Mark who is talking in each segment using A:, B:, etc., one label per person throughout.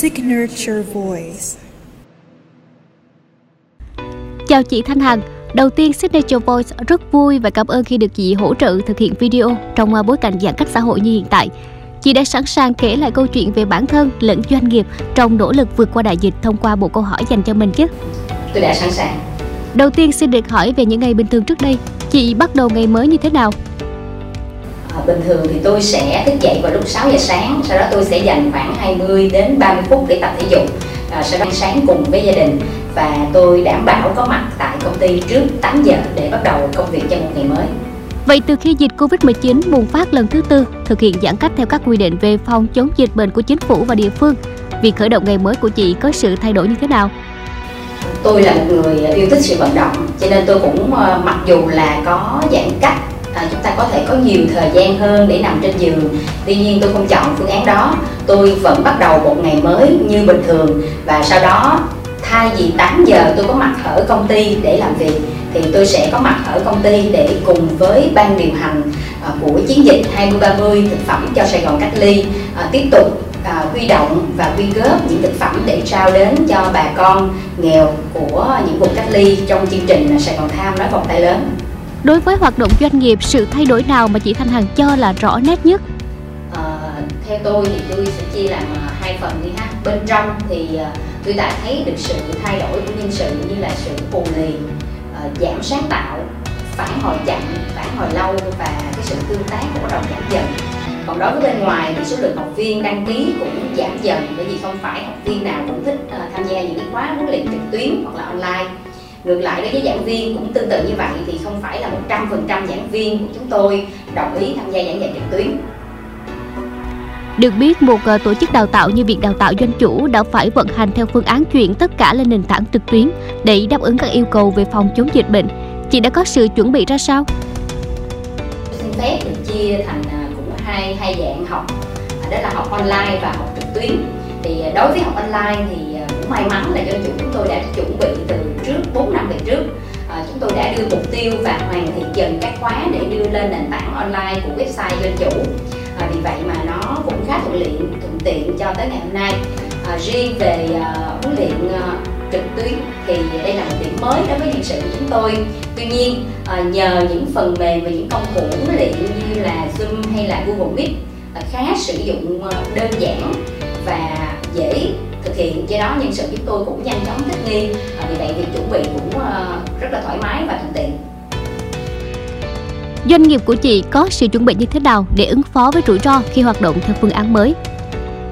A: Signature Voice
B: Chào chị Thanh Hằng, đầu tiên Signature Voice rất vui và cảm ơn khi được chị hỗ trợ thực hiện video trong bối cảnh giãn cách xã hội như hiện tại. Chị đã sẵn sàng kể lại câu chuyện về bản thân lẫn doanh nghiệp trong nỗ lực vượt qua đại dịch thông qua bộ câu hỏi dành cho mình chứ.
C: Tôi đã sẵn sàng.
B: Đầu tiên xin được hỏi về những ngày bình thường trước đây, chị bắt đầu ngày mới như thế nào?
C: À, bình thường thì tôi sẽ thức dậy vào lúc 6 giờ sáng, sau đó tôi sẽ dành khoảng 20 đến 30 phút để tập thể dục. À, sau đó ăn sáng cùng với gia đình và tôi đảm bảo có mặt tại công ty trước 8 giờ để bắt đầu công việc cho một ngày mới.
B: Vậy từ khi dịch Covid-19 bùng phát lần thứ tư, thực hiện giãn cách theo các quy định về phòng chống dịch bệnh của chính phủ và địa phương, việc khởi động ngày mới của chị có sự thay đổi như thế nào?
C: Tôi là một người yêu thích sự vận động, cho nên tôi cũng ờ, mặc dù là có giãn cách à, chúng ta có thể có nhiều thời gian hơn để nằm trên giường. Tuy nhiên tôi không chọn phương án đó. Tôi vẫn bắt đầu một ngày mới như bình thường. Và sau đó thay vì 8 giờ tôi có mặt ở công ty để làm việc thì tôi sẽ có mặt ở công ty để cùng với ban điều hành à, của chiến dịch 2030 thực phẩm cho Sài Gòn cách ly à, tiếp tục à, huy động và quy góp những thực phẩm để trao đến cho bà con nghèo của những vùng cách ly trong chương trình Sài Gòn Tham nói vòng tay lớn.
B: Đối với hoạt động doanh nghiệp, sự thay đổi nào mà chị Thanh Hằng cho là rõ nét nhất?
C: À, theo tôi thì tôi sẽ chia làm ờ, hai phần đi ha. Bên trong thì ờ, tôi đã thấy được sự thay đổi của nhân sự như là sự phù lì giảm sáng tạo phản hồi chậm phản hồi lâu và cái sự tương tác cũng bắt đầu giảm dần còn đối với bên ngoài thì số lượng học viên đăng ký cũng giảm dần bởi vì không phải học viên nào cũng thích uh, tham gia những cái khóa huấn luyện trực tuyến hoặc là online ngược lại đối với giảng viên cũng tương tự như vậy thì không phải là 100% giảng viên của chúng tôi đồng ý tham gia giảng dạy trực tuyến
B: được biết, một ờ, tổ chức đào tạo như Viện Đào tạo Doanh chủ đã phải vận hành theo phương án chuyển tất cả lên nền tảng trực tuyến để đáp ứng các yêu cầu về phòng chống dịch bệnh. Chị đã có sự chuẩn bị ra sao?
C: Xin phép được chia thành à, cũng hai hai dạng học, à, đó là học online và học trực tuyến. Thì à, đối với học online thì cũng may mắn là do chủ chúng tôi đã chuẩn bị từ trước 4 năm về trước. À, chúng tôi đã đưa mục tiêu và hoàn thiện dần các khóa để đưa lên nền tảng online của website doanh chủ. À, vì vậy mà nó cũng khá thuận tiện thuận tiện cho tới ngày hôm nay. À, riêng về à, huấn luyện à, trực tuyến thì đây là một điểm mới đối với nhân sự của chúng tôi. Tuy nhiên à, nhờ những phần mềm và những công cụ huấn luyện như là zoom hay là google meet à, khá sử dụng à, đơn giản và dễ thực hiện. Do đó nhân sự chúng tôi cũng nhanh chóng thích nghi. À, vì vậy việc chuẩn bị cũng à, rất là thoải mái và thuận tiện.
B: Doanh nghiệp của chị có sự chuẩn bị như thế nào để ứng phó với rủi ro khi hoạt động theo phương án mới?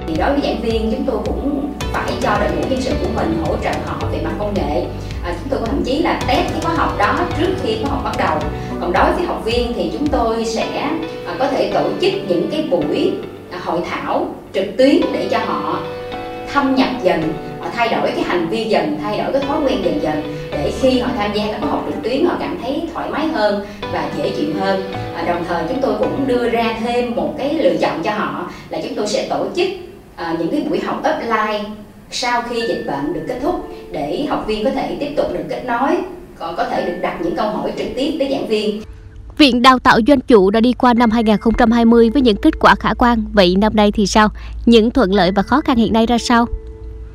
C: Thì đối với giảng viên chúng tôi cũng phải cho đội ngũ nhân sự của mình hỗ trợ họ về mặt công nghệ. À, chúng tôi có thậm chí là test cái khóa học đó trước khi khóa học bắt đầu. Còn đối với học viên thì chúng tôi sẽ à, có thể tổ chức những cái buổi à, hội thảo trực tuyến để cho họ thâm nhập dần họ thay đổi cái hành vi dần thay đổi cái thói quen dần dần để khi họ tham gia các khóa học trực tuyến họ cảm thấy thoải mái hơn và dễ chịu hơn. À, đồng thời chúng tôi cũng đưa ra thêm một cái lựa chọn cho họ là chúng tôi sẽ tổ chức à, những cái buổi học offline sau khi dịch bệnh được kết thúc để học viên có thể tiếp tục được kết nối còn có thể được đặt những câu hỏi trực tiếp tới giảng viên.
B: Viện Đào tạo Doanh chủ đã đi qua năm 2020 với những kết quả khả quan. Vậy năm nay thì sao? Những thuận lợi và khó khăn hiện nay ra sao?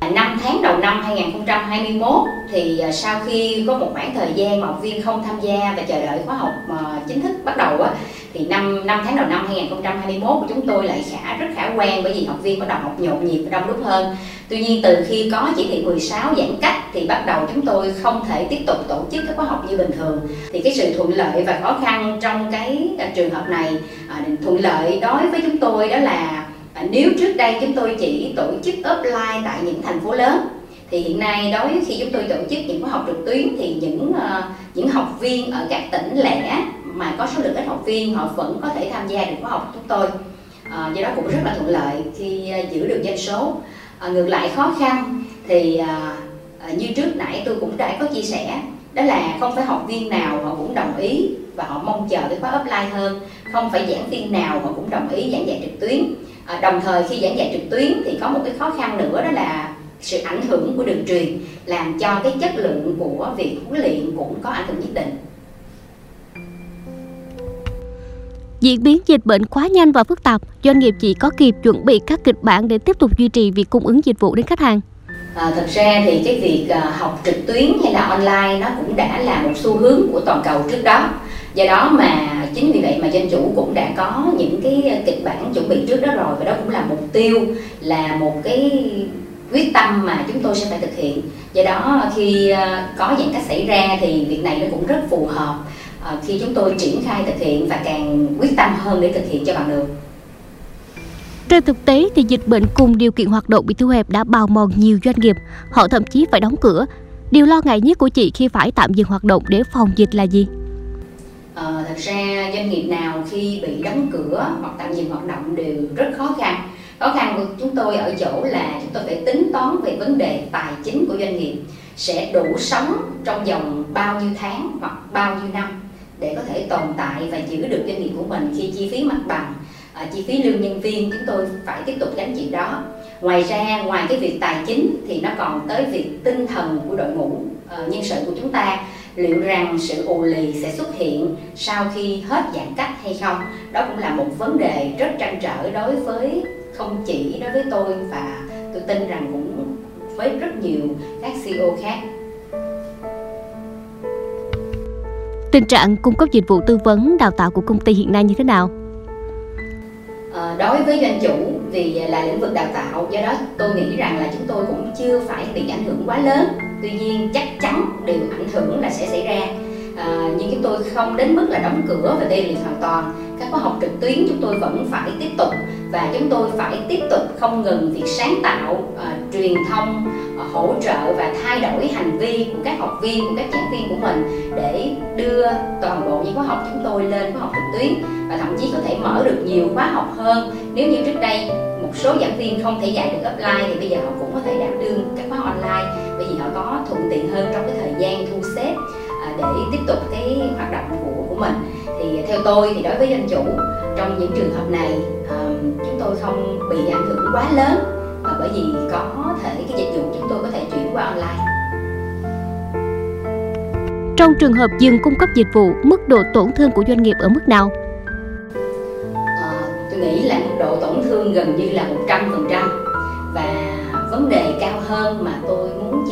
C: À, năm tháng đầu năm 2021 thì à, sau khi có một khoảng thời gian mà học viên không tham gia và chờ đợi khóa học à, chính thức bắt đầu á, thì năm năm tháng đầu năm 2021 của chúng tôi lại khá rất khả quan bởi vì học viên bắt đầu học nhộn nhịp và đông đúc hơn. Tuy nhiên từ khi có chỉ thị 16 giãn cách thì bắt đầu chúng tôi không thể tiếp tục tổ chức các khóa học như bình thường. Thì cái sự thuận lợi và khó khăn trong cái trường hợp này thuận lợi đối với chúng tôi đó là à, nếu trước đây chúng tôi chỉ tổ chức offline tại những thành phố lớn thì hiện nay đối với khi chúng tôi tổ chức những khóa học trực tuyến thì những uh, những học viên ở các tỉnh lẻ mà có số lượng ít học viên họ vẫn có thể tham gia được khóa học của chúng tôi. À, do đó cũng rất là thuận lợi khi uh, giữ được doanh số. À, ngược lại khó khăn thì uh, như trước nãy tôi cũng đã có chia sẻ đó là không phải học viên nào họ cũng đồng ý và họ mong chờ cái khóa offline hơn. Không phải giảng viên nào họ cũng đồng ý giảng dạy trực tuyến à, đồng thời khi giảng dạy trực tuyến thì có một cái khó khăn nữa đó là sự ảnh hưởng của đường truyền làm cho cái chất lượng của việc huấn luyện cũng có ảnh hưởng nhất định
B: Diễn biến dịch bệnh quá nhanh và phức tạp, doanh nghiệp chỉ có kịp chuẩn bị các kịch bản để tiếp tục duy trì việc cung ứng dịch vụ đến khách hàng.
C: À, thật ra thì cái việc à, học trực tuyến hay là online nó cũng đã là một xu hướng của toàn cầu trước đó do đó mà chính vì vậy mà doanh chủ cũng đã có những cái kịch bản chuẩn bị trước đó rồi và đó cũng là mục tiêu là một cái quyết tâm mà chúng tôi sẽ phải thực hiện do đó khi ờ, có giãn cách xảy ra thì việc này nó cũng rất phù hợp ờ, khi chúng tôi triển khai thực hiện và càng quyết tâm hơn để thực hiện cho bằng được
B: trên thực tế thì dịch bệnh cùng điều kiện hoạt động bị thu hẹp đã bào mòn nhiều doanh nghiệp, họ thậm chí phải đóng cửa. Điều lo ngại nhất của chị khi phải tạm dừng hoạt động để phòng dịch là gì?
C: Thật ra doanh nghiệp nào khi bị đóng cửa hoặc tạm dừng hoạt động đều rất khó khăn. Khó khăn của chúng tôi ở chỗ là chúng tôi phải tính toán về vấn đề tài chính của doanh nghiệp sẽ đủ sống trong vòng bao nhiêu tháng hoặc bao nhiêu năm để có thể tồn tại và giữ được doanh nghiệp của mình khi chi phí mặt bằng à, chi phí lương nhân viên chúng tôi phải tiếp tục gánh chịu đó ngoài ra ngoài cái việc tài chính thì nó còn tới việc tinh thần của đội ngũ uh, nhân sự của chúng ta liệu rằng sự ù lì sẽ xuất hiện sau khi hết giãn cách hay không? Đó cũng là một vấn đề rất trăn trở đối với không chỉ đối với tôi và tôi tin rằng cũng với rất nhiều các CEO khác.
B: Tình trạng cung cấp dịch vụ tư vấn đào tạo của công ty hiện nay như thế nào?
C: Ờ, đối với doanh chủ vì là lĩnh vực đào tạo do đó tôi nghĩ rằng là chúng tôi cũng chưa phải bị ảnh hưởng quá lớn tuy nhiên chắc chắn điều ảnh hưởng là sẽ xảy ra. À, nhưng chúng tôi không đến mức là đóng cửa và tê liệt hoàn toàn. Các khóa học trực tuyến chúng tôi vẫn phải tiếp tục và chúng tôi phải tiếp tục không ngừng việc sáng tạo à, truyền thông à, hỗ trợ và thay đổi hành vi của các học viên của các giảng viên của mình để đưa toàn bộ những khóa học chúng tôi lên khóa học trực tuyến và thậm chí có thể mở được nhiều khóa học hơn. Nếu như trước đây một số giảng viên không thể dạy được offline thì bây giờ họ cũng có thể đảm đương các khóa online bởi vì họ có thuận tiện hơn trong cái thời gian thu xếp à, để tiếp tục cái hoạt động của của mình. Thì theo tôi thì đối với doanh chủ trong những trường hợp này chúng tôi không bị ảnh hưởng quá lớn. Bởi vì có thể cái dịch vụ chúng tôi có thể chuyển qua online.
B: Trong trường hợp dừng cung cấp dịch vụ, mức độ tổn thương của doanh nghiệp ở mức nào?
C: À, tôi nghĩ là mức độ tổn thương gần như là 100% và vấn đề cao hơn mà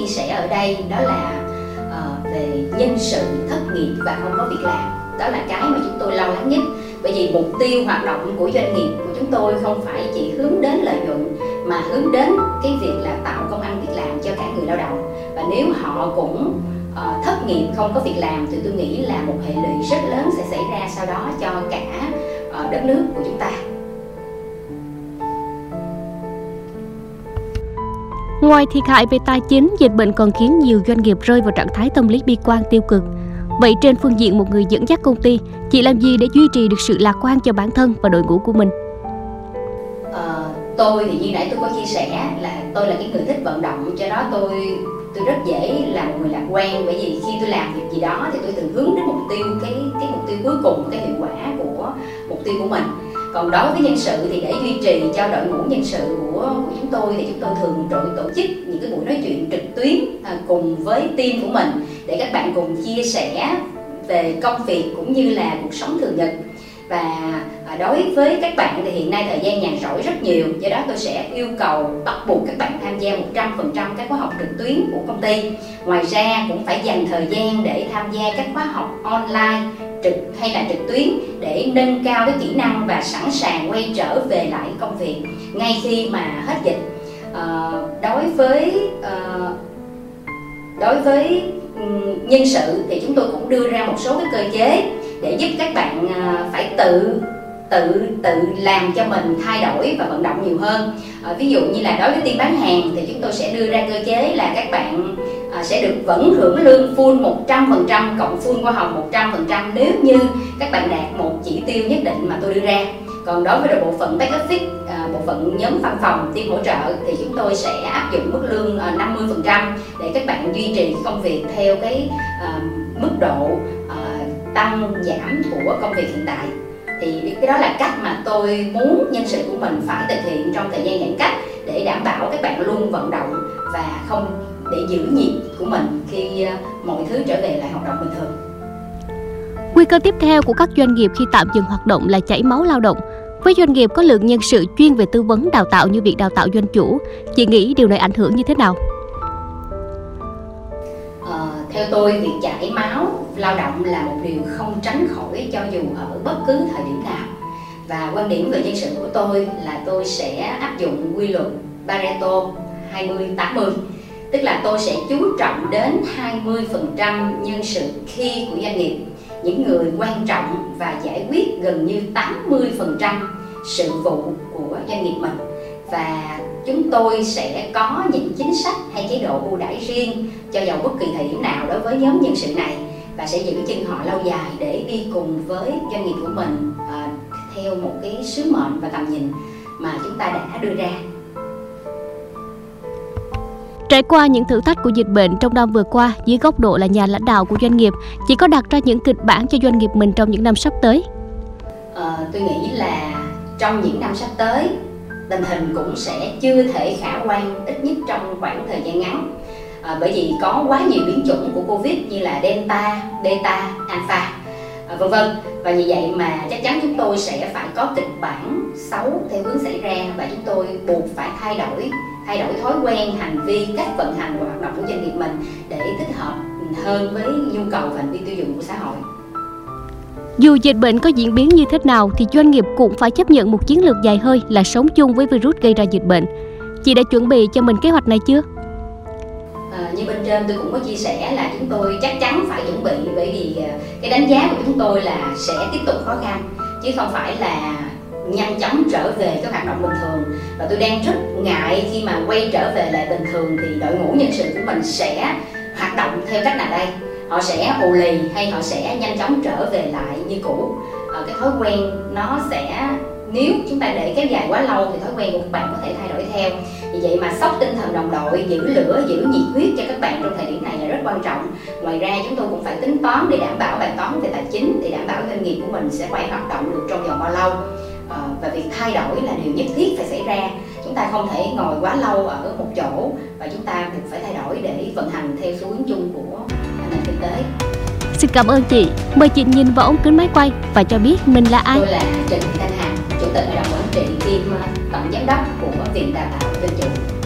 C: chia sẻ ở đây đó là uh, về nhân sự thất nghiệp và không có việc làm. Đó là cái mà chúng tôi lo lắng nhất. Bởi vì mục tiêu hoạt động của doanh nghiệp của chúng tôi không phải chỉ hướng đến lợi nhuận mà hướng đến cái việc là tạo công ăn việc làm cho cả người lao động. Và nếu họ cũng uh, thất nghiệp không có việc làm thì tôi nghĩ là một hệ lụy rất lớn sẽ xảy ra sau đó cho cả uh, đất nước của chúng ta.
B: Ngoài thiệt hại về tài chính, dịch bệnh còn khiến nhiều doanh nghiệp rơi vào trạng thái tâm lý bi quan tiêu cực. Vậy trên phương diện một người dẫn dắt công ty, chị làm gì để duy trì được sự lạc quan cho bản thân và đội ngũ của mình?
C: À, tôi thì như nãy tôi có chia sẻ là tôi là cái người thích vận động, cho đó tôi tôi rất dễ là một người lạc quan bởi vì khi tôi làm việc gì đó thì tôi thường hướng đến mục tiêu cái cái mục tiêu cuối cùng cái hiệu quả của mục tiêu của mình còn đối với nhân sự thì để duy trì cho đội ngũ nhân sự của, của chúng tôi thì chúng tôi thường tổ, tổ chức những cái buổi nói chuyện trực tuyến à, cùng với team của mình để các bạn cùng chia sẻ về công việc cũng như là cuộc sống thường nhật. Và à, đối với các bạn thì hiện nay thời gian nhàn rỗi rất nhiều do đó tôi sẽ yêu cầu bắt buộc các bạn tham gia 100% các khóa học trực tuyến của công ty. Ngoài ra cũng phải dành thời gian để tham gia các khóa học online trực hay là trực tuyến để nâng cao cái kỹ năng và sẵn sàng quay trở về lại công việc ngay khi mà hết dịch. À, đối với à, đối với nhân sự thì chúng tôi cũng đưa ra một số cái cơ chế để giúp các bạn ờ, phải tự tự tự làm cho mình thay đổi và vận động nhiều hơn. À, ví dụ như là đối với team bán hàng thì chúng tôi sẽ đưa ra cơ chế là các bạn à, sẽ được vẫn hưởng lương full 100% cộng full qua học 100% nếu như các bạn đạt một chỉ tiêu nhất định mà tôi đưa ra. Còn đối với bộ phận back office à, bộ phận nhóm văn phòng team hỗ trợ thì chúng tôi sẽ áp dụng mức lương à, 50% để các bạn duy trì công việc theo cái à, mức độ à, tăng giảm của công việc hiện tại thì cái đó là cách mà tôi muốn nhân sự của mình phải thực hiện trong thời gian giãn cách để đảm bảo các bạn luôn vận động và không để giữ nhịp của mình khi ờ, mọi thứ trở về lại hoạt động bình thường
B: Nguy cơ tiếp theo của các doanh nghiệp khi tạm dừng hoạt động là chảy máu lao động. Với doanh nghiệp có lượng nhân sự chuyên về tư vấn đào tạo như việc đào tạo doanh chủ, chị nghĩ điều này ảnh hưởng như thế nào?
C: Ờ, theo tôi, việc chảy máu lao động là một điều không tránh khỏi cho dù ở bất cứ thời điểm nào. Và quan điểm về nhân sự của tôi là tôi sẽ áp dụng quy luật Pareto 20-80 tức là tôi sẽ chú trọng đến 20% nhân sự khi của doanh nghiệp, những người quan trọng và giải quyết gần như 80% sự vụ của doanh nghiệp mình và chúng tôi sẽ có những chính sách hay chế độ ưu đãi riêng cho vào bất kỳ thời điểm nào đối với nhóm nhân sự này và sẽ giữ chân họ lâu dài để đi cùng với doanh nghiệp của mình à, theo một cái sứ mệnh và tầm nhìn mà chúng ta đã đưa ra
B: Trải qua những thử thách của dịch bệnh trong năm vừa qua, dưới góc độ là nhà lãnh đạo của doanh nghiệp, chỉ có đặt ra những kịch bản cho doanh nghiệp mình trong những năm sắp tới.
C: À, tôi nghĩ là trong những năm sắp tới, tình hình cũng sẽ chưa thể khả quan ít nhất trong khoảng thời gian ngắn. À, bởi vì có quá nhiều biến chủng của Covid như là Delta, Beta, Alpha, à, vân vân. Và vì vậy mà chắc chắn chúng tôi sẽ phải có kịch bản xấu theo hướng xảy ra và chúng tôi buộc phải thay đổi thay đổi thói quen hành vi cách vận hành và hoạt động của doanh nghiệp mình để thích hợp hơn với nhu cầu và hành vi tiêu dùng của xã hội
B: dù dịch bệnh có diễn biến như thế nào thì doanh nghiệp cũng phải chấp nhận một chiến lược dài hơi là sống chung với virus gây ra dịch bệnh. Chị đã chuẩn bị cho mình kế hoạch này chưa?
C: Bên trên tôi cũng có chia sẻ là chúng tôi chắc chắn phải chuẩn bị bởi vì à, cái đánh giá của chúng tôi là sẽ tiếp tục khó khăn chứ không phải là nhanh chóng trở về các hoạt động bình thường. Và tôi đang rất ngại khi mà quay trở về lại bình thường thì đội ngũ nhân sự của mình sẽ hoạt động theo cách nào đây? Họ sẽ ù lì hay họ sẽ nhanh chóng trở về lại như cũ? À, cái thói quen nó sẽ nếu chúng ta để kéo dài quá lâu thì thói quen của các bạn có thể thay đổi theo. Vì vậy mà sốc tinh thần đồng đội giữ lửa giữ nhiệt huyết cho các quan trọng. Ngoài ra chúng tôi cũng phải tính toán để đảm bảo bài toán về tài chính để đảm bảo doanh nghiệp của mình sẽ quay hoạt động được trong vòng bao lâu. À, và việc thay đổi là điều nhất thiết phải xảy ra. Chúng ta không thể ngồi quá lâu ở một chỗ và chúng ta buộc phải thay đổi để vận hành theo xu hướng chung của nền kinh tế.
B: Xin cảm ơn chị. Mời chị nhìn vào ống kính máy quay và cho biết mình là ai.
C: tôi là Trịnh Thanh Hằng chủ tịch hội đồng quản trị kiêm tổng giám đốc của viện đào tạo dân chủ